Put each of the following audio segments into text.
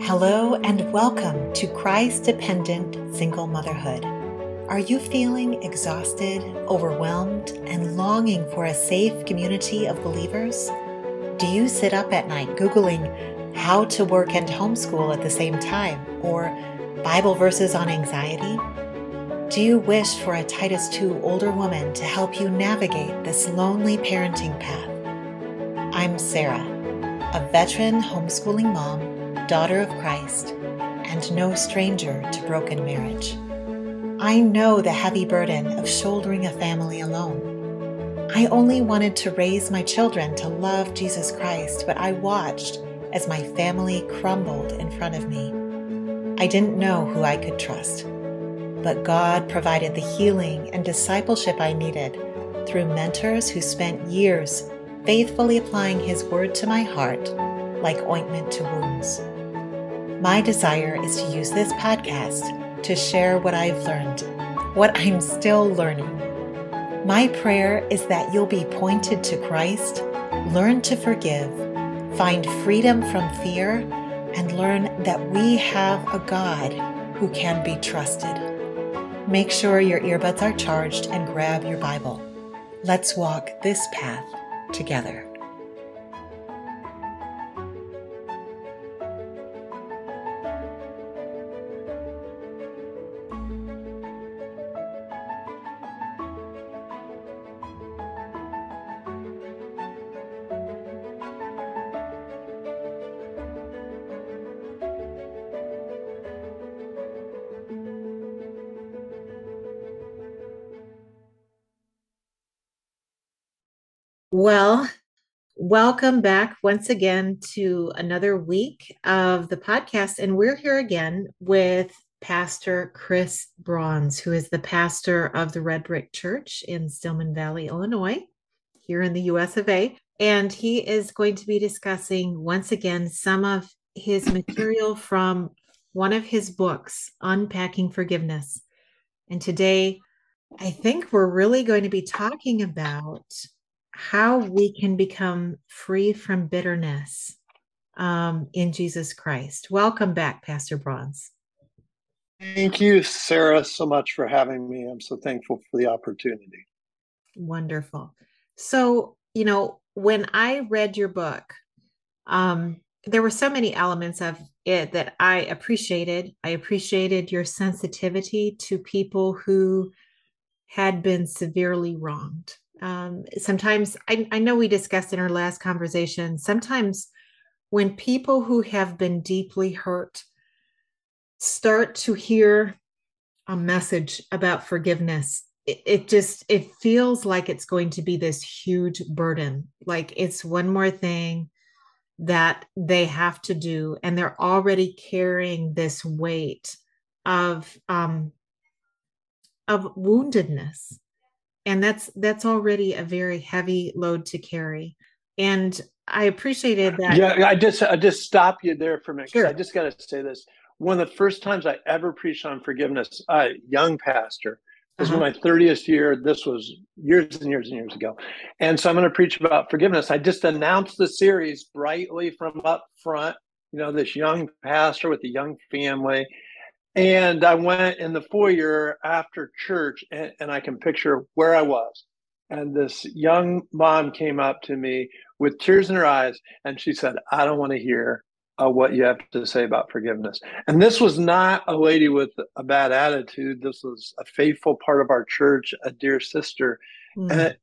Hello and welcome to Christ dependent single motherhood. Are you feeling exhausted, overwhelmed, and longing for a safe community of believers? Do you sit up at night Googling how to work and homeschool at the same time or Bible verses on anxiety? Do you wish for a Titus 2 older woman to help you navigate this lonely parenting path? I'm Sarah, a veteran homeschooling mom, daughter of Christ, and no stranger to broken marriage. I know the heavy burden of shouldering a family alone. I only wanted to raise my children to love Jesus Christ, but I watched as my family crumbled in front of me. I didn't know who I could trust, but God provided the healing and discipleship I needed through mentors who spent years faithfully applying His word to my heart like ointment to wounds. My desire is to use this podcast to share what I've learned, what I'm still learning. My prayer is that you'll be pointed to Christ, learn to forgive, find freedom from fear, and learn that we have a God who can be trusted. Make sure your earbuds are charged and grab your Bible. Let's walk this path together. Well, welcome back once again to another week of the podcast. And we're here again with Pastor Chris Brauns, who is the pastor of the Red Brick Church in Stillman Valley, Illinois, here in the US of A. And he is going to be discussing once again some of his material from one of his books, Unpacking Forgiveness. And today, I think we're really going to be talking about how we can become free from bitterness um, in Jesus Christ. Welcome back, Pastor Brauns. Thank you, Sarah, so much for having me. I'm so thankful for the opportunity. Wonderful. So, you know, when I read your book, um, there were so many elements of it that I appreciated. I appreciated your sensitivity to people who had been severely wronged um, sometimes I, I know we discussed in our last conversation sometimes when people who have been deeply hurt start to hear a message about forgiveness it, it just it feels like it's going to be this huge burden. Like it's one more thing that they have to do and they're already carrying this weight of um of woundedness and that's that's already a very heavy load to carry. And i appreciated that. Yeah i just i just stop you there for a minute sure. i just got to say this. One of the first times i ever preached on forgiveness a young pastor this uh-huh. was my 30th year. This was years and years and years ago. And so i'm going to preach about forgiveness. I just announced the series brightly from up front you know this young pastor with a young family and I went in the foyer after church, and, and, I can picture where I was. And this young mom came up to me with tears in her eyes, and she said, I don't want to hear uh, what you have to say about forgiveness. And this was not a lady with a bad attitude. This was a faithful part of our church, a dear sister. Mm. And,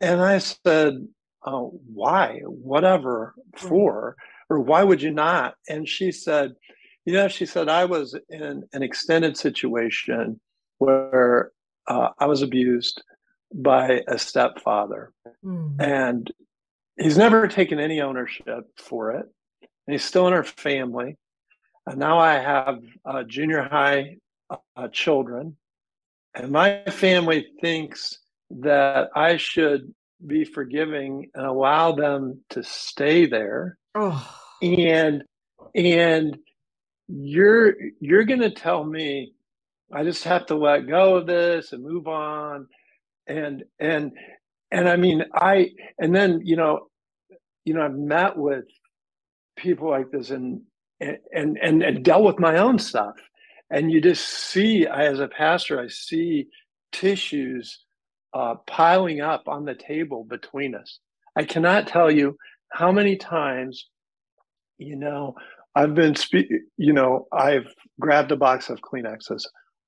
and I said, oh, Why? Whatever for? Or why would you not? And she said, you know, she said, I was in an extended situation where uh, I was abused by a stepfather. Mm. And he's never taken any ownership for it. And he's still in our family. And now I have uh, junior high uh, children. And my family thinks that I should be forgiving and allow them to stay there. Oh. And and you're you're going to tell me I just have to let go of this and move on. And and and I mean I and then you know you know I've met with people like this and and and and dealt with my own stuff. And you just see I, as a pastor I see tissues uh, piling up on the table between us. I cannot tell you how many times you know I've been spe- you know I've grabbed a box of Kleenexes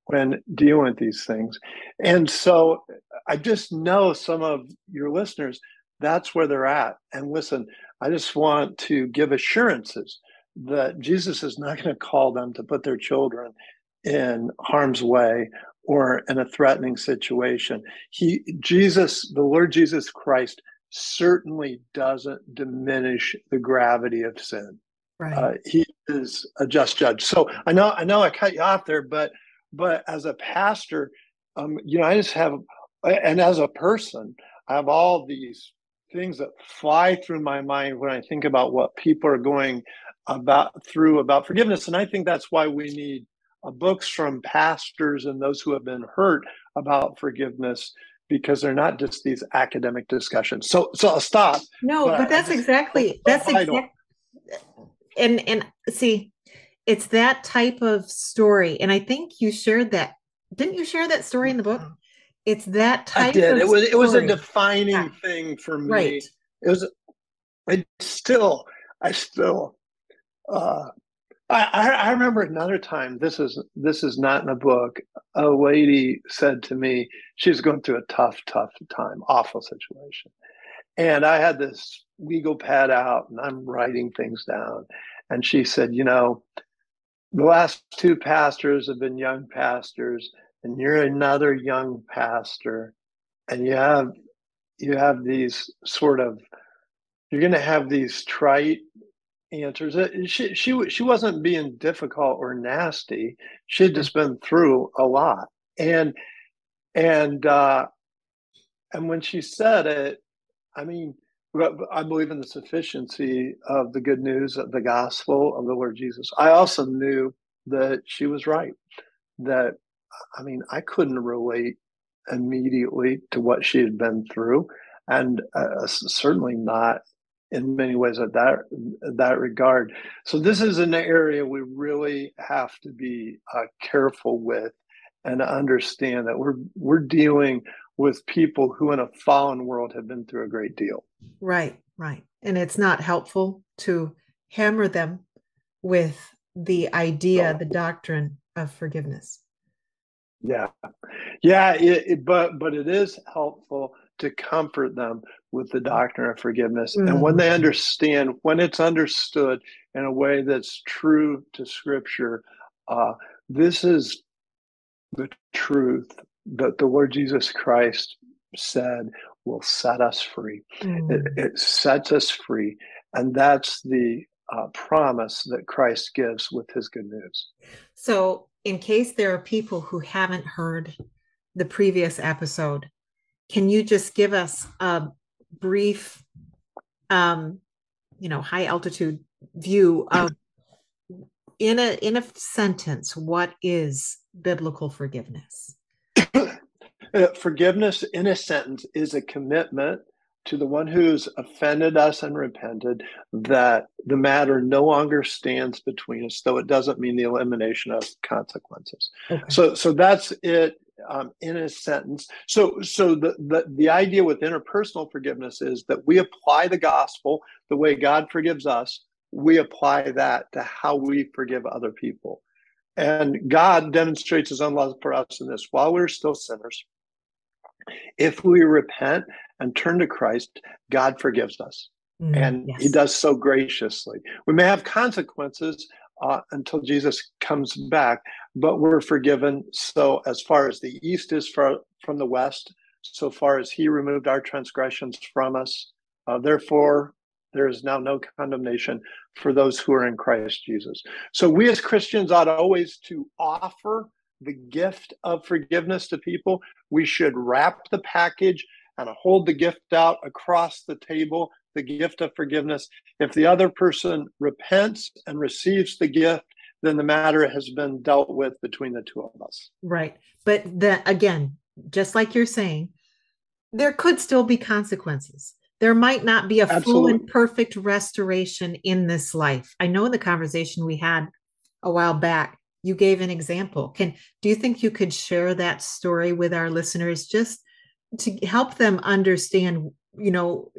when dealing with these things. And so I just know some of your listeners, that's where they're at. And listen, I just want to give assurances that Jesus is not going to call them to put their children in harm's way or in a threatening situation. He Jesus, the Lord Jesus Christ certainly doesn't diminish the gravity of sin. Right. Uh, he is a just judge. So I know I know I cut you off there, but but as a pastor, um, you know, I just have, and as a person, I have all these things that fly through my mind when I think about what people are going about through about forgiveness. And I think that's why we need uh, books from pastors and those who have been hurt about forgiveness because they're not just these academic discussions. So, so I'll stop. No, but, but that's exactly that's exactly. And and see, it's that type of story and i think you shared that didn't you share that story in the book it's that type I did. it was story. it was a defining yeah. thing for me right. it was i still i still uh I, I remember another time. This is this is not in a book. A lady said to me, she's going through a tough, tough time, awful situation, and I had this legal pad out, and I'm writing things down. And she said, "You know, the last two pastors have been young pastors and you're another young pastor. And you have you have these sort of you're going to have these trite answers. Uh, she she she wasn't being difficult or nasty. She had just been through a lot. And and uh and when she said it i mean I believe in the sufficiency of the good news of the gospel of the Lord Jesus. I also knew that she was right. That, I mean, I couldn't relate immediately to what she had been through, and uh, certainly not in many ways at that that regard. So this is an area we really have to be uh, careful with and understand that we're we're dealing with people who in a fallen world have been through a great deal. Right, right. And it's not helpful to hammer them with the idea, the doctrine of forgiveness. Yeah. Yeah, it, it, but but it is helpful to comfort them with the doctrine of forgiveness. Mm-hmm. And when they understand, when it's understood in a way that's true to scripture, uh, this is the truth that the Lord Jesus Christ said will set us free. Mm. It, it, sets us free. And that's the uh, promise that Christ gives with his good news. So, in case there are people who haven't heard the previous episode, can you just give us a brief, um, you know, high altitude view of in a in a sentence what is biblical forgiveness? Uh, forgiveness, in a sentence, is a commitment to the one who's offended us and repented that the matter no longer stands between us, though it doesn't mean the elimination of consequences. Okay. So, so that's it um, in a sentence. So, so the, the the idea with interpersonal forgiveness is that we apply the gospel the way God forgives us. We apply that to how we forgive other people. And God demonstrates his own love for us in this while we're still sinners. If we repent and turn to Christ, God forgives us. Mm, and yes. he does so graciously. We may have consequences uh, until Jesus comes back, but we're forgiven. So, as far as the east is far, from the west, so far as he removed our transgressions from us, uh, therefore, there is now no condemnation for those who are in Christ Jesus. So, we as Christians ought always to offer the gift of forgiveness to people. We should wrap the package and hold the gift out across the table, the gift of forgiveness. If the other person repents and receives the gift, then the matter has been dealt with between the two of us. Right. But the, again, just like you're saying, there could still be consequences. There might not be a Absolutely. full and perfect restoration in this life. I know in the conversation we had a while back, you gave an example. Can do you think you could share that story with our listeners just to help them understand, you know,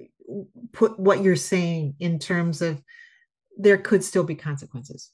put what you're saying in terms of there could still be consequences?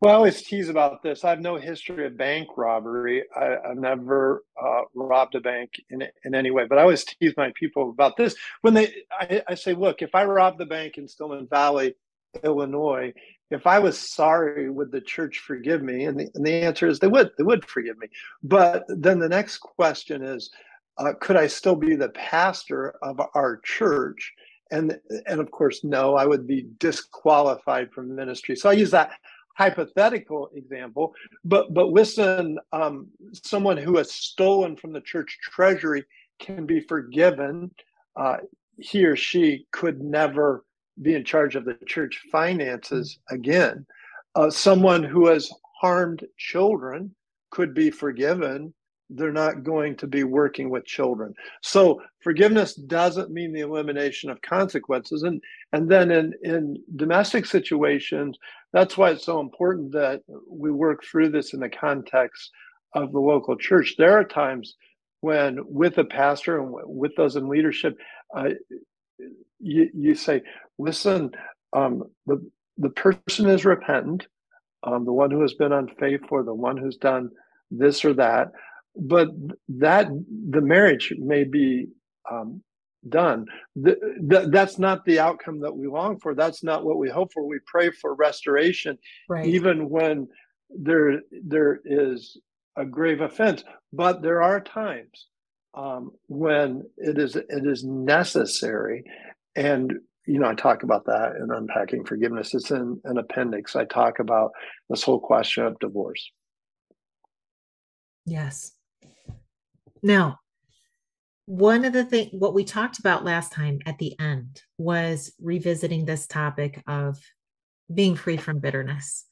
Well, I always tease about this. I have no history of bank robbery. I, have never uh, robbed a bank in in any way. But I always tease my people about this. When they, I, I say, look, if I robbed the bank in Stillman Valley, Illinois, if I was sorry, would the church forgive me? And the, and the answer is they would. They would forgive me. But then the next question is, uh, could I still be the pastor of our church? And and of course, no, I would be disqualified from ministry. So I use that hypothetical example, but but listen, um, someone who has stolen from the church treasury can be forgiven. Uh, he or she could never be in charge of the church finances again. Uh, someone who has harmed children could be forgiven they're not going to be working with children. So forgiveness doesn't mean the elimination of consequences. And and then in, in domestic situations, that's why it's so important that we work through this in the context of the local church. There are times when with a pastor and with those in leadership, uh, you, you say, listen, um, the, the person is repentant, um, the one who has been unfaithful, the one who's done this or that but that the marriage may be um, done. The, the, that's not the outcome that we long for. That's not what we hope for. We pray for restoration, right. even when there there is a grave offense. But there are times um, when it is it is necessary, and you know I talk about that in unpacking forgiveness. It's in an appendix. I talk about this whole question of divorce. Yes. Now, one of the things, what we talked about last time at the end was revisiting this topic of being free from bitterness.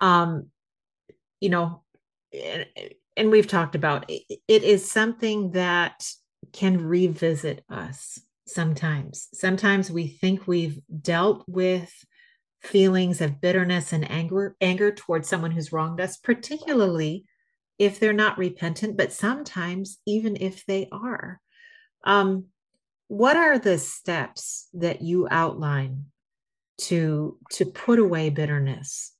Um, you know, and, and we've talked about it, it is something that can revisit us sometimes. Sometimes we think we've dealt with feelings of bitterness and anger anger towards someone who's wronged us, particularly if they're not repentant, but sometimes even if they are. Um, what are the steps that you outline to to put away bitterness?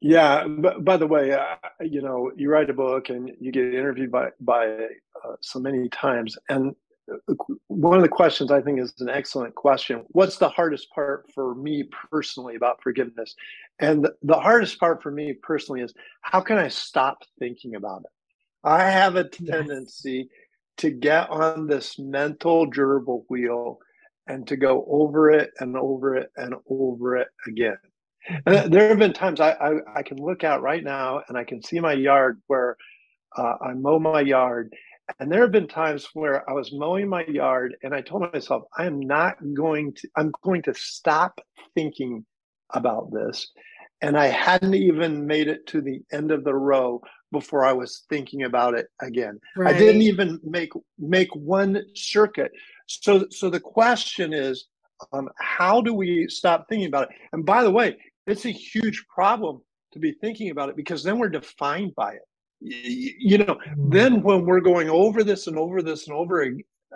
Yeah. But by the way, uh, you know, you write a book and you get interviewed by by uh, so many times, and one of the questions I think is an excellent question. What's the hardest part for me personally about forgiveness? And the, hardest part for me personally is how can I stop thinking about it? I have a tendency to get on this mental gerbil wheel and to go over it and over it and over it again. And there have been times I, I, I can look out right now and I can see my yard where uh, I mow my yard and there have been times where I was mowing my yard and I told myself, I am not going to, I'm going to stop thinking about this. And I hadn't even made it to the end of the row before I was thinking about it again. Right. I didn't even make make one circuit. So so the question is, um, how do we stop thinking about it? And by the way, it's a huge problem to be thinking about it because then we're defined by it you know mm. then when we're going over this and over this and over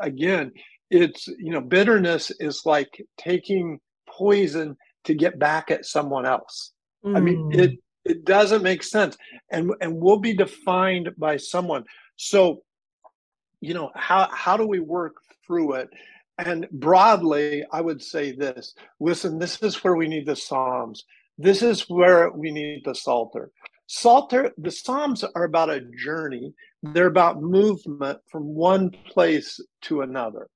again it's you know bitterness is like taking poison to get back at someone else mm. i mean mm. it it doesn't make sense and and we'll be defined by someone so you know how how do we work through it and broadly i would say this listen this is where we need the psalms this is where we need the psalter Psalter, the Psalms are about a journey. They're about movement from one place to another.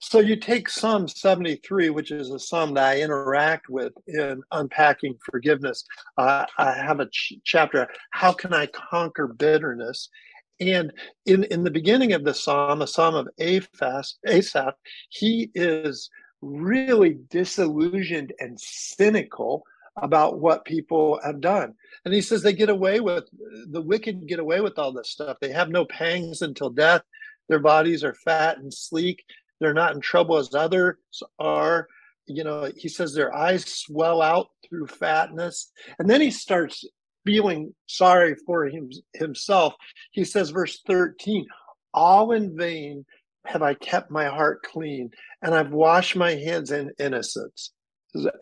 So you take Psalm 73, which is a psalm that I interact with in unpacking forgiveness. Uh, I have a ch- chapter, How Can I Conquer Bitterness? And in, in the beginning of the psalm, a psalm of Asaph, Asaph, he is really disillusioned and cynical about what people have done. And he says they get away with the wicked get away with all this stuff. They have no pangs until death. Their bodies are fat and sleek. They're not in trouble as others are. You know, he says their eyes swell out through fatness. And then he starts feeling sorry for him, himself. He says, verse 13, all in vain have I kept my heart clean and I've washed my hands in innocence.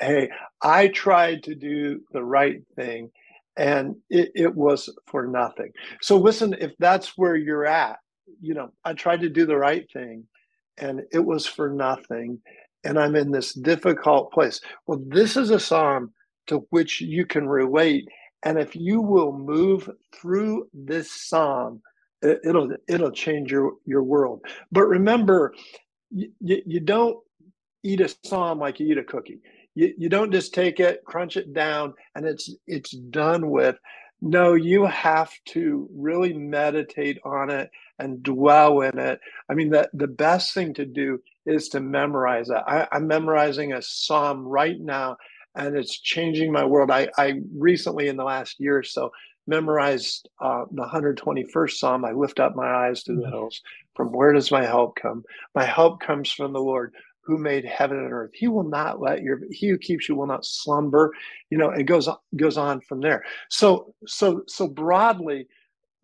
Hey, I tried to do the right thing and it, it was for nothing. So listen, if that's where you're at, you know, I tried to do the right thing and it was for nothing. And I'm in this difficult place. Well, this is a psalm to which you can relate. And if you will move through this psalm, it'll it'll change your your world. But remember, you, you don't eat a psalm like you eat a cookie. You, you don't just take it, crunch it down, and it's it's done with. No, you have to really meditate on it and dwell in it. I mean, the, the best thing to do is to memorize it. I, I'm memorizing a psalm right now, and it's changing my world. I, I recently, in the last year or so, memorized uh, the 121st Psalm. I lift up my eyes to the hills. From where does my help come? My help comes from the Lord who made heaven and earth. He will not let your he who keeps you will not slumber. You know, it goes goes on from there. So so so broadly,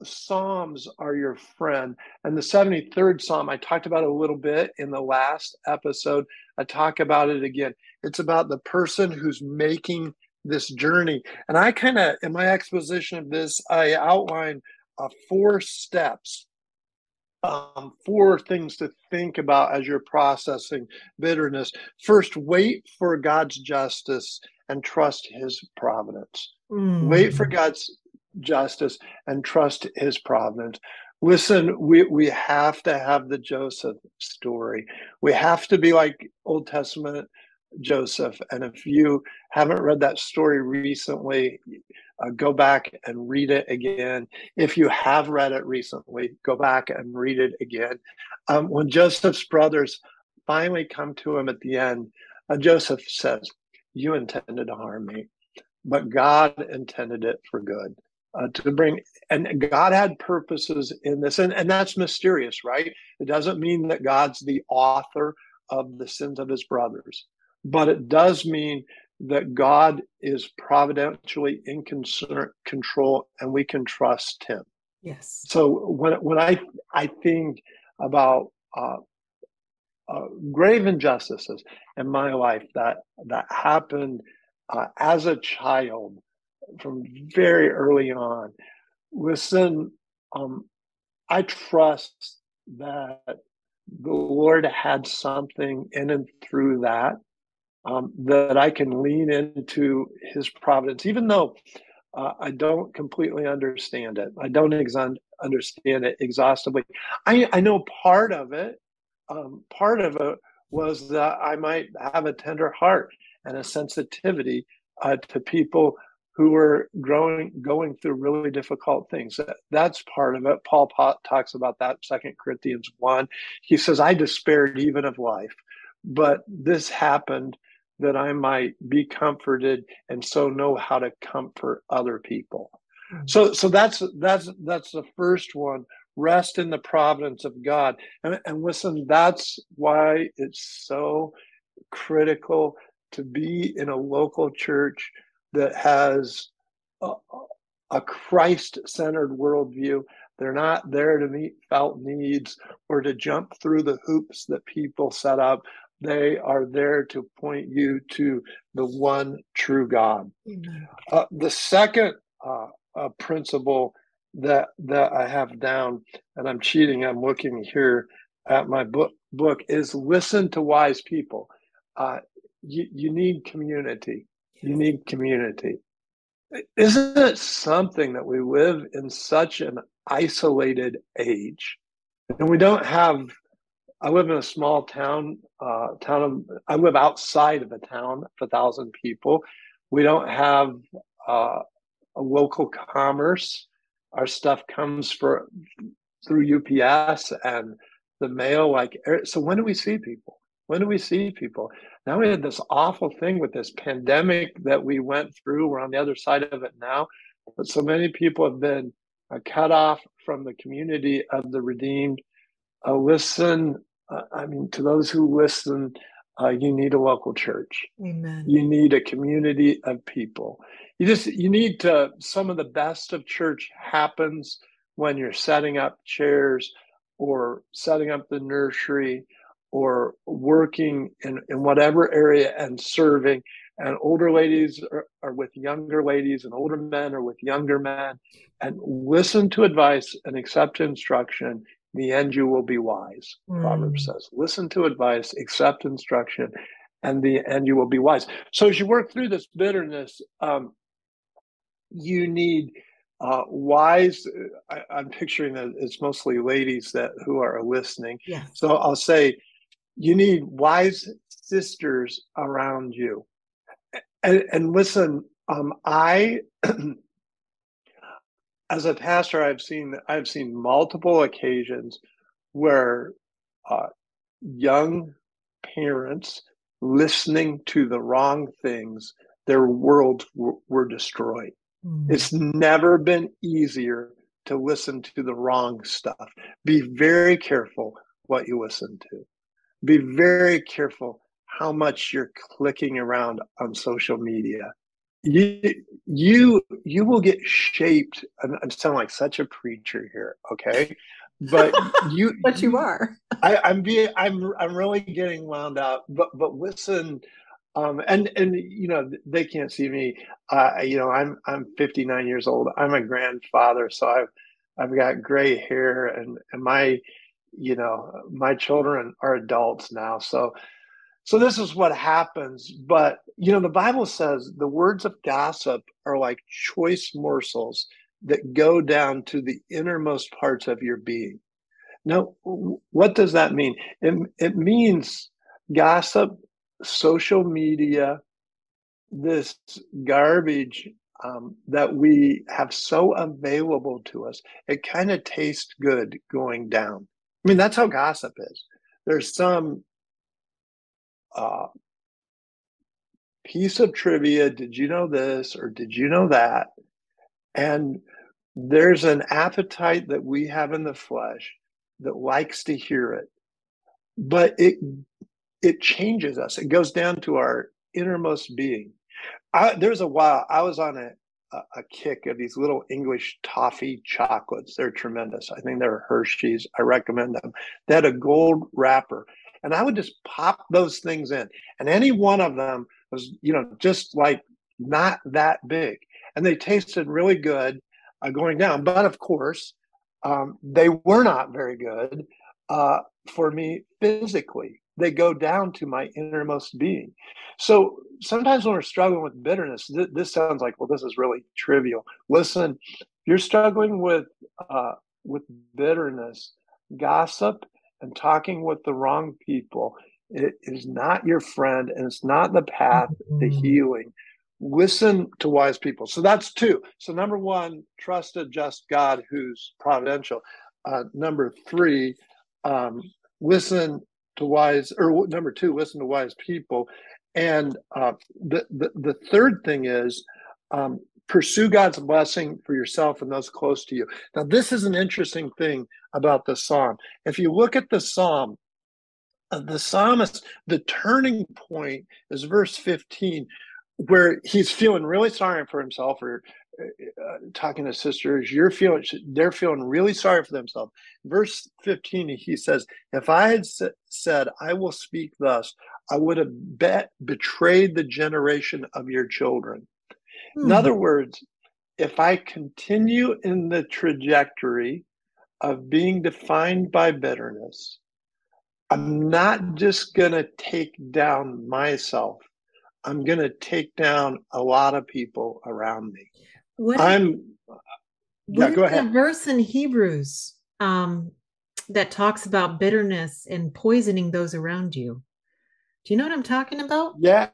Psalms are your friend. And the 73rd Psalm, I talked about a little bit in the last episode. I talk about it again. It's about the person who's making this journey. And I kind of, in my exposition of this, I outline uh, four steps, um, four things to think about as you're processing bitterness. First, wait for God's justice and trust his providence. Mm. Wait for God's justice and trust his providence. Listen, we, we have to have the Joseph story. We have to be like Old Testament Joseph. And if you haven't read that story recently, uh, go back and read it again. If you have read it recently, go back and read it again. Um, when Joseph's brothers finally come to him at the end, uh, Joseph says, You intended to harm me, but God intended it for good. Uh, to bring and god had purposes in this and, and that's mysterious right it doesn't mean that god's the author of the sins of his brothers but it does mean that God is providentially in concern, control and we can trust him. Yes. So when when I I think about uh, uh, grave injustices in my life that that happened uh, as a child from very early on, listen, um, I trust that the Lord had something in and through that um, that I can lean into His providence, even though uh, I don't completely understand it. I don't ex- understand it exhaustively. I, I know part of it. Um, part of it was that I might have a tender heart and a sensitivity uh, to people who are growing going through really difficult things that's part of it paul Pot talks about that second corinthians 1 he says i despaired even of life but this happened that I might be comforted and so know how to comfort other people. Mm-hmm. So so that's that's that's the first one. Rest in the providence of God. And, and listen, that's why it's so critical to be in a local church that has a, a Christ centered worldview. They're not there to meet felt needs or to jump through the hoops that people set up, they are there to point you to the one true God. Uh, the second uh, uh, principle that that I have down, and I'm cheating. I'm looking here at my book. Book is listen to wise people. Uh, you, you need community. You need community. Isn't it something that we live in such an isolated age, and we don't have I live in a small town. Uh, town of I live outside of a town of a thousand people. We don't have uh, a local commerce. Our stuff comes for through UPS and the mail. Like er, so, when do we see people? When do we see people? Now we had this awful thing with this pandemic that we went through. We're on the other side of it now. But so many people have been uh, cut off from the community of the redeemed. Uh, listen, uh, I mean, to those who listen, uh, you need a local church. Amen. You need a community of people. You just you need to. Some of the best of church happens when you're setting up chairs or setting up the nursery or working in, in whatever area and serving. And older ladies are, are with younger ladies, and older men are with younger men. And listen to advice and accept instruction. The end, you will be wise. Mm. Proverbs says, listen to advice, accept instruction, and the end you will be wise. So as you work through this bitterness, um, you need uh, wise. I, am picturing that it's mostly ladies that who are listening. Yeah. So I'll say you need wise sisters around you. And, and listen, um, I, as a pastor, I've seen I've seen multiple occasions where uh, young parents listening to the wrong things, their worlds w- were destroyed. Mm. It's never been easier to listen to the wrong stuff. Be very careful what you listen to be very careful how much you're clicking around on social media. You you you will get shaped. I'm, I'm sounding like such a preacher here, okay? But you, but you are. I, I'm being. I'm. I'm really getting wound up But but listen, um, and and you know they can't see me. Uh, you know I'm I'm 59 years old. I'm a grandfather, so I've I've got gray hair, and and my you know my children are adults now so so this is what happens but you know the bible says the words of gossip are like choice morsels that go down to the innermost parts of your being. Now what does that mean? It, it means gossip social media this garbage um, that we have so available to us it kind of tastes good going down. I mean, that's how gossip is. There's some uh, piece of trivia. Did you know this or did you know that? And there's an appetite that we have in the flesh that likes to hear it, but it it changes us. It goes down to our innermost being. I, there's a while I was on a a, kick of these little English toffee chocolates. They're tremendous. I think they're Hershey's. I recommend them. They had a gold wrapper, and I would just pop those things in, and any one of them was, you know, just like not that big, and they tasted really good uh, going down. But of course, um, they were not very good uh, for me physically they go down to my innermost being. So sometimes when we're struggling with bitterness, th- this sounds like, well, this is really trivial. Listen, you're struggling with uh, with bitterness, gossip, and talking with the wrong people. It is not your friend, and it's not the path mm-hmm. to healing. Listen to wise people. So that's two. So number one, trust a just God who's providential. Uh, number three, um, listen to wise, or number two, listen to wise people. And uh, the, the, the third thing is um, pursue God's blessing for yourself and those close to you. Now, this is an interesting thing about the psalm. If you look at the psalm, uh, the psalmist, the turning point is verse 15, where he's feeling really sorry for himself or uh, talking to sisters, you're feeling they're feeling really sorry for themselves. Verse 15, he says, "If I had said, I will speak thus, I would have bet betrayed the generation of your children." Hmm. In other words, if I continue in the trajectory of being defined by bitterness, I'm not just going to take down myself. I'm going to take down a lot of people around me. What I'm. Yeah, go ahead. verse in Hebrews um, that talks about bitterness and poisoning those around you. Do you know what I'm talking about? Yeah.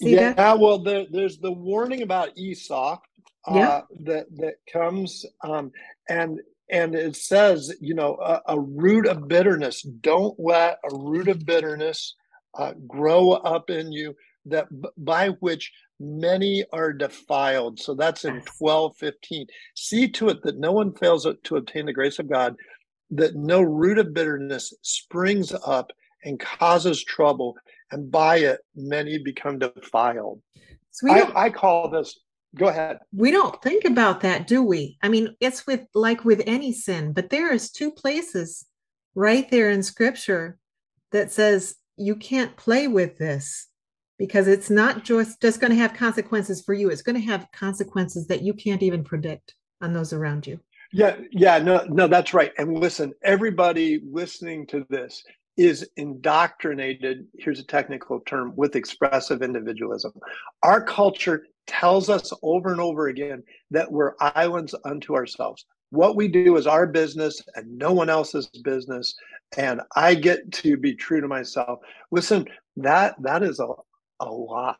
See yeah. That? Well, there, there's the warning about Esau uh, yeah. that that comes, um, and and it says, you know, a, a root of bitterness. Don't let a root of bitterness uh, grow up in you that by which many are defiled. So that's in twelve fifteen. See to it that no one fails to obtain the grace of God, that no root of bitterness springs up and causes trouble, and by it many become defiled. So I, I call this go ahead. We don't think about that do we? I mean it's with like with any sin but there is two places right there in scripture that says you can't play with this because it's not just just going to have consequences for you. It's going to have consequences that you can't even predict on those around you. Yeah yeah no no that's right. And listen everybody listening to this is indoctrinated here's a technical term with expressive individualism. Our culture tells us over and over again that we're islands unto ourselves. What we do is our business and no one else's business and i get to be true to myself. Listen that that is a a lie,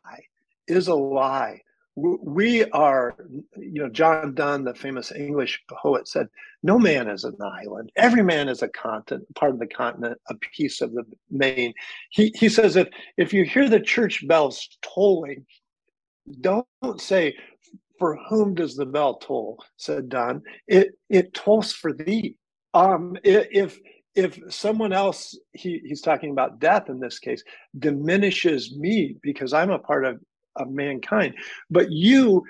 is a lie. We are, you know, John Donne, the famous English poet, said, No man is an island. Every man is a continent, part of the continent, a piece of the main. He, he says, if, if you hear the church bells tolling, don't say, For whom does the bell toll? said Donne. It, it tolls for thee. Um, if if someone else he, he's talking about death in this case diminishes me because i'm a part of, of mankind but you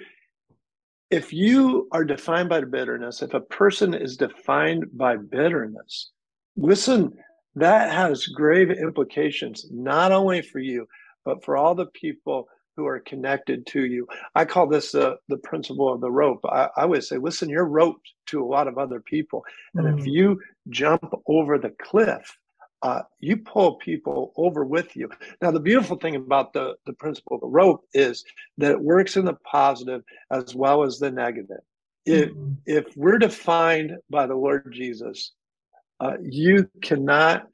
if you are defined by bitterness if a person is defined by bitterness listen that has grave implications not only for you but for all the people who are connected to you. I call this uh, the principle of the rope. I, I always say, listen, you're roped to a lot of other people. And mm. if you jump over the cliff, uh, you pull people over with you. Now, the beautiful thing about the, the principle of the rope is that it works in the positive as well as the negative. If, mm-hmm. if we're defined by the Lord Jesus, uh, you cannot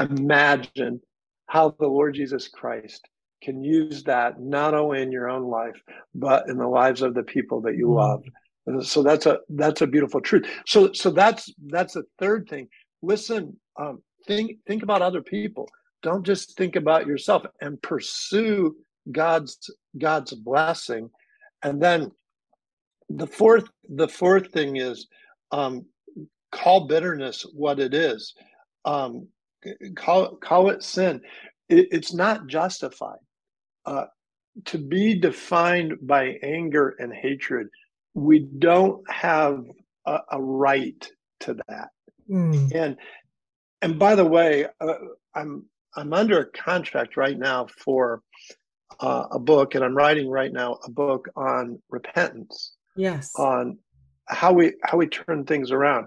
imagine how the Lord Jesus Christ can use that not only in your own life but in the lives of the people that you love and so that's a that's a beautiful truth so so that's that's the third thing listen um, think think about other people. Don't just think about yourself and pursue god's god's blessing. And then the fourth the fourth thing is um, call bitterness what it is. Um, call call it sin. It, it's not justified. Uh, to be defined by anger and hatred, we don't have a, a right to that. Mm. And and by the way, uh, I'm I'm under a contract right now for uh, a book, and I'm writing right now a book on repentance. Yes. On how we how we turn things around.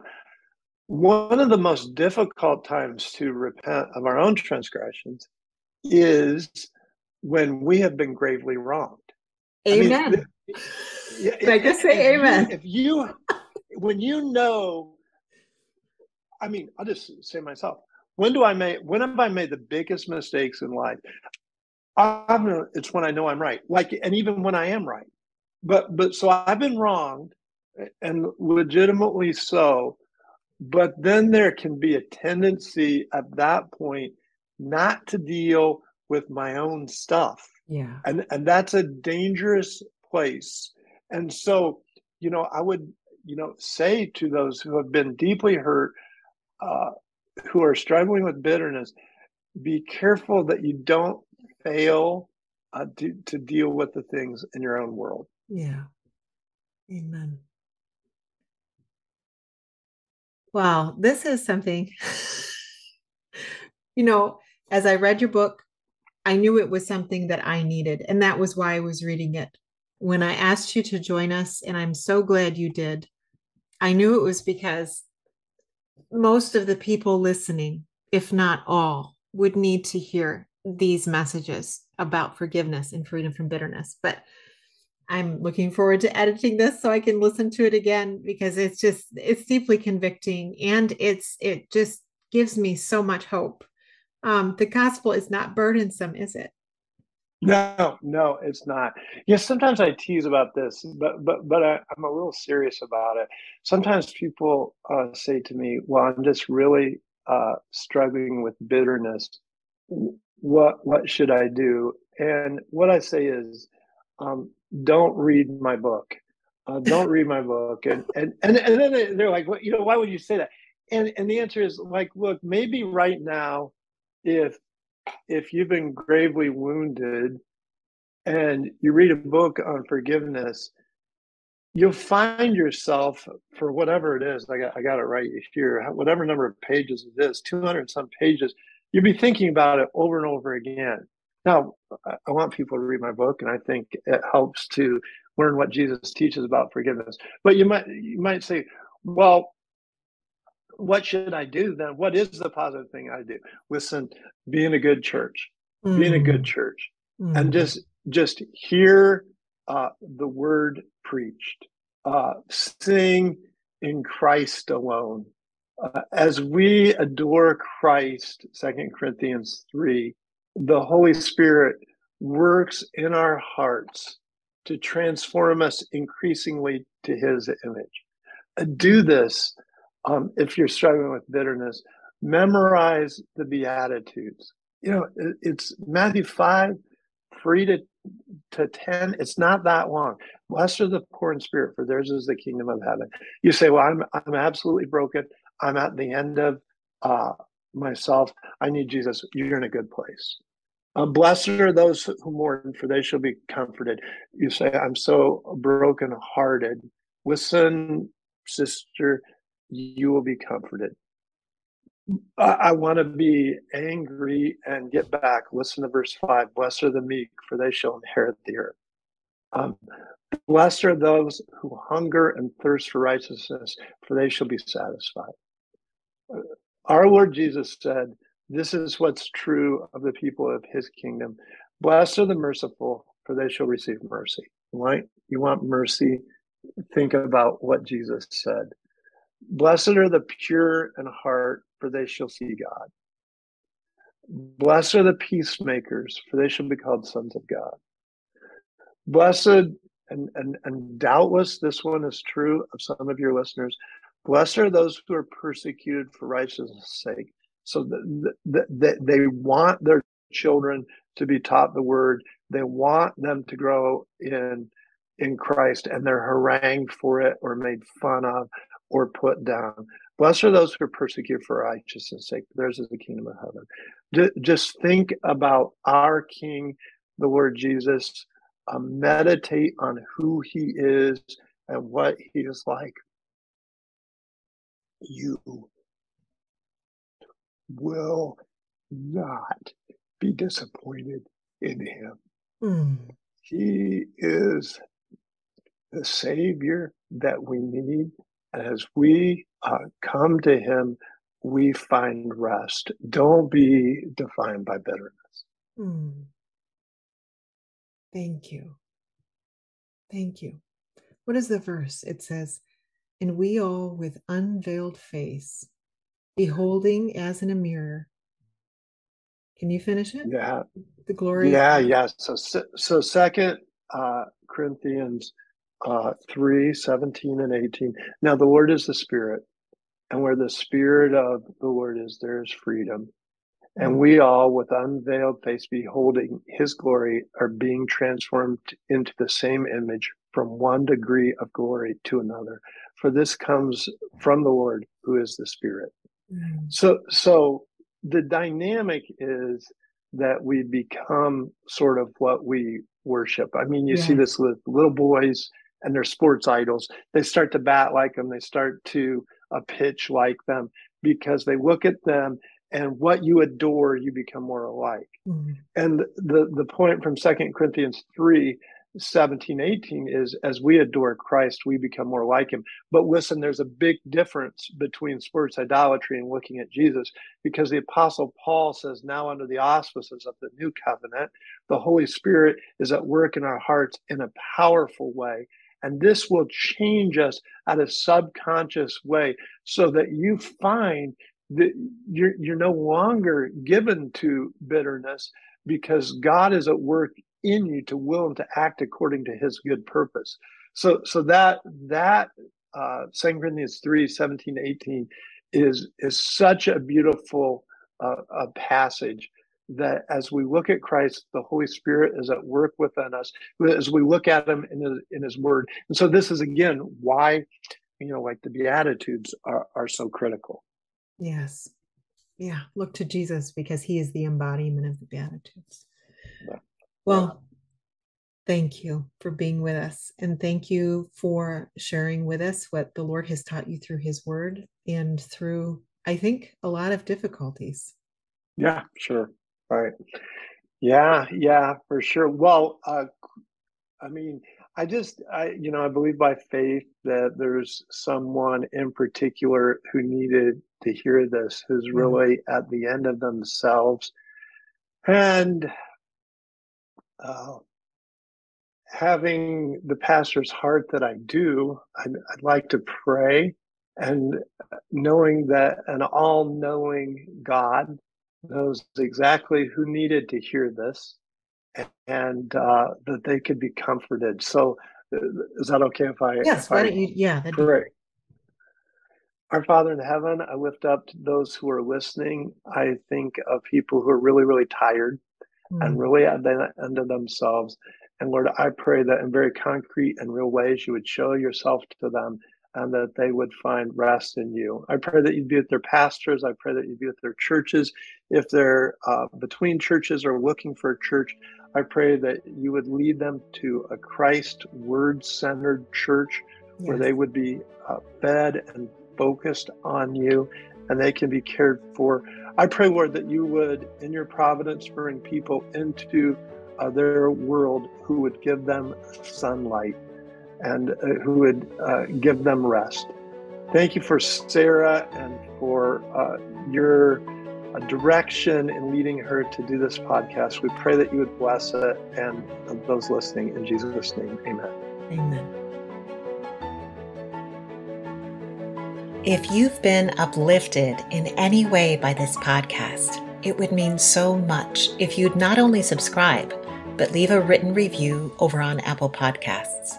One of the most difficult times to repent of our own transgressions is when we have been gravely wronged. Amen. I, mean, if, I just say if amen. You, if you, when you know, I mean, I'll just say myself. When do I make? When have I made the biggest mistakes in life? I'm, it's when I know I'm right. Like, and even when I am right. But but so I've been wronged, and legitimately so. But then there can be a tendency at that point not to deal with my own stuff. Yeah. And and that's a dangerous place. And so, you know, I would, you know, say to those who have been deeply hurt, uh, who are struggling with bitterness, be careful that you don't fail uh, to, to deal with the things in your own world. Yeah. Amen. Wow, this is something. you know, as I read your book, I knew it was something that I needed. And that was why I was reading it. When I asked you to join us, and I'm so glad you did, I knew it was because most of the people listening, if not all, would need to hear these messages about forgiveness and freedom from bitterness. But I'm looking forward to editing this so I can listen to it again because it's just it's deeply convicting and it's it just gives me so much hope um, the gospel is not burdensome, is it? No, no, it's not. Yes, sometimes I tease about this, but but but I, am a little serious about it. Sometimes people uh, say to me, "Well, I'm just really uh, struggling with bitterness. what what should I do? And what I say is, um, don't read my book. Uh, don't read my book. And and and, and then they're like, well, you know, why would you say that? And and the answer is like, look, maybe right now, if if you've been gravely wounded and you read a book on forgiveness, you'll find yourself for whatever it is. I got I got it right here. Whatever number of pages it is, two hundred some pages. You'll be thinking about it over and over again. Now, I want people to read my book, and I think it helps to learn what Jesus teaches about forgiveness. But you might you might say, well, what should I do then? What is the positive thing I do? Listen, be in a good church, mm. be in a good mm. church, mm. and just just hear uh, the word preached, uh, sing in Christ alone. Uh, as we adore Christ, Second Corinthians three, the Holy Spirit works in our hearts to transform us increasingly to His image. Uh, do this um, if you're struggling with bitterness. Memorize the Beatitudes. You know, it's Matthew 5, 3 to, to 10. It's not that long. Blessed are the poor in spirit, for theirs is the kingdom of heaven. You say, Well, I'm, I'm absolutely broken. I'm at the end of uh, myself. I need Jesus. You're in a good place. Uh, blessed are those who mourn, for they shall be comforted. You say, I'm so broken-hearted. Listen, sister, you will be comforted. I, I want to be angry and get back. Listen to verse 5 Blessed are the meek, for they shall inherit the earth. Um, blessed are those who hunger and thirst for righteousness, for they shall be satisfied. Uh, our Lord Jesus said, This is what's true of the people of his kingdom. Blessed are the merciful, for they shall receive mercy. Right? You want mercy? Think about what Jesus said. Blessed are the pure in heart, for they shall see God. Blessed are the peacemakers, for they shall be called sons of God. Blessed, and, and, and doubtless this one is true of some of your listeners, blessed are those who are persecuted for righteousness' sake. So that the, the, they want their children to be taught the word. They want them to grow in in Christ, and they're harangued for it or made fun of or put down. Blessed are those who are persecuted for righteousness' sake. Theirs is the kingdom of heaven. Just think about our King, the Lord Jesus. Uh, meditate on who he is and what he is like. You will not be disappointed in him. Mm. He is the Savior that we need as we uh, come to Him, we find rest. Don't be defined by bitterness. Mm. Thank you. Thank you. What is the verse? It says, And we all with unveiled face, beholding as in a mirror. Can you finish it? Yeah. The glory. Yeah, yeah. So, so second uh, Corinthians uh, 3 17 and 18. Now, the Lord is the Spirit, and where the Spirit of the Lord is, there is freedom. And we all, with unveiled face, beholding his glory, are being transformed into the same image from one degree of glory to another. For this comes from the Lord, who is the Spirit. Mm. So, so the dynamic is that we become sort of what we worship. I mean, you yeah. see this with little boys and they're sports idols. They start to bat like them. They start to uh, pitch like them because they look at them and what you adore, you become more alike. Mm-hmm. And the, the point from Second Corinthians 3 17, 18 is as we adore Christ, we become more like him. But listen, there's a big difference between sports idolatry and looking at Jesus because the Apostle Paul says, now under the auspices of the new covenant, the Holy Spirit is at work in our hearts in a powerful way and this will change us at a subconscious way so that you find that you're, you're no longer given to bitterness because God is at work in you to will and to act according to his good purpose. So, so that, that, uh, 2 Corinthians 3, 17, 18 is, is such a beautiful uh, a passage that as we look at Christ, the Holy Spirit is at work within us as we look at Him in His, in his Word. And so, this is again why, you know, like the Beatitudes are, are so critical. Yes. Yeah. Look to Jesus because He is the embodiment of the Beatitudes. Yeah. Well, thank you for being with us. And thank you for sharing with us what the Lord has taught you through His Word and through, I think, a lot of difficulties. Yeah, sure. Right. Yeah, yeah, for sure. Well, uh, I mean, I just, I, you know, I believe by faith that there's someone in particular who needed to hear this, who's mm-hmm. really at the end of themselves, and uh, having the pastor's heart that I do, I'd, I'd like to pray, and knowing that an all-knowing God knows exactly who needed to hear this and uh, that they could be comforted. So, uh, is that okay if I? Yes, if why I, don't you? Yeah, great. Our Father in heaven, I lift up to those who are listening. I think of people who are really, really tired mm. and really at the end of themselves. And Lord, I pray that in very concrete and real ways, you would show yourself to them and that they would find rest in you. I pray that you'd be with their pastors. I pray that you'd be with their churches. If they're uh, between churches or looking for a church, I pray that you would lead them to a Christ word centered church yes. where they would be uh, fed and focused on you and they can be cared for. I pray, Lord, that you would, in your providence, bring people into uh, their world who would give them sunlight and uh, who would uh, give them rest. Thank you for Sarah and for uh, your uh, direction in leading her to do this podcast. We pray that you would bless it and those listening in Jesus' name. Amen. Amen. If you've been uplifted in any way by this podcast, it would mean so much if you'd not only subscribe, but leave a written review over on Apple Podcasts.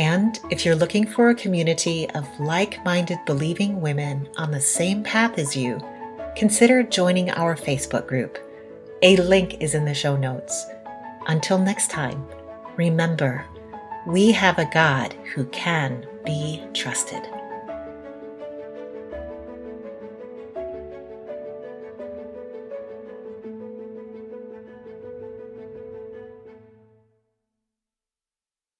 And if you're looking for a community of like minded believing women on the same path as you, consider joining our Facebook group. A link is in the show notes. Until next time, remember, we have a God who can be trusted.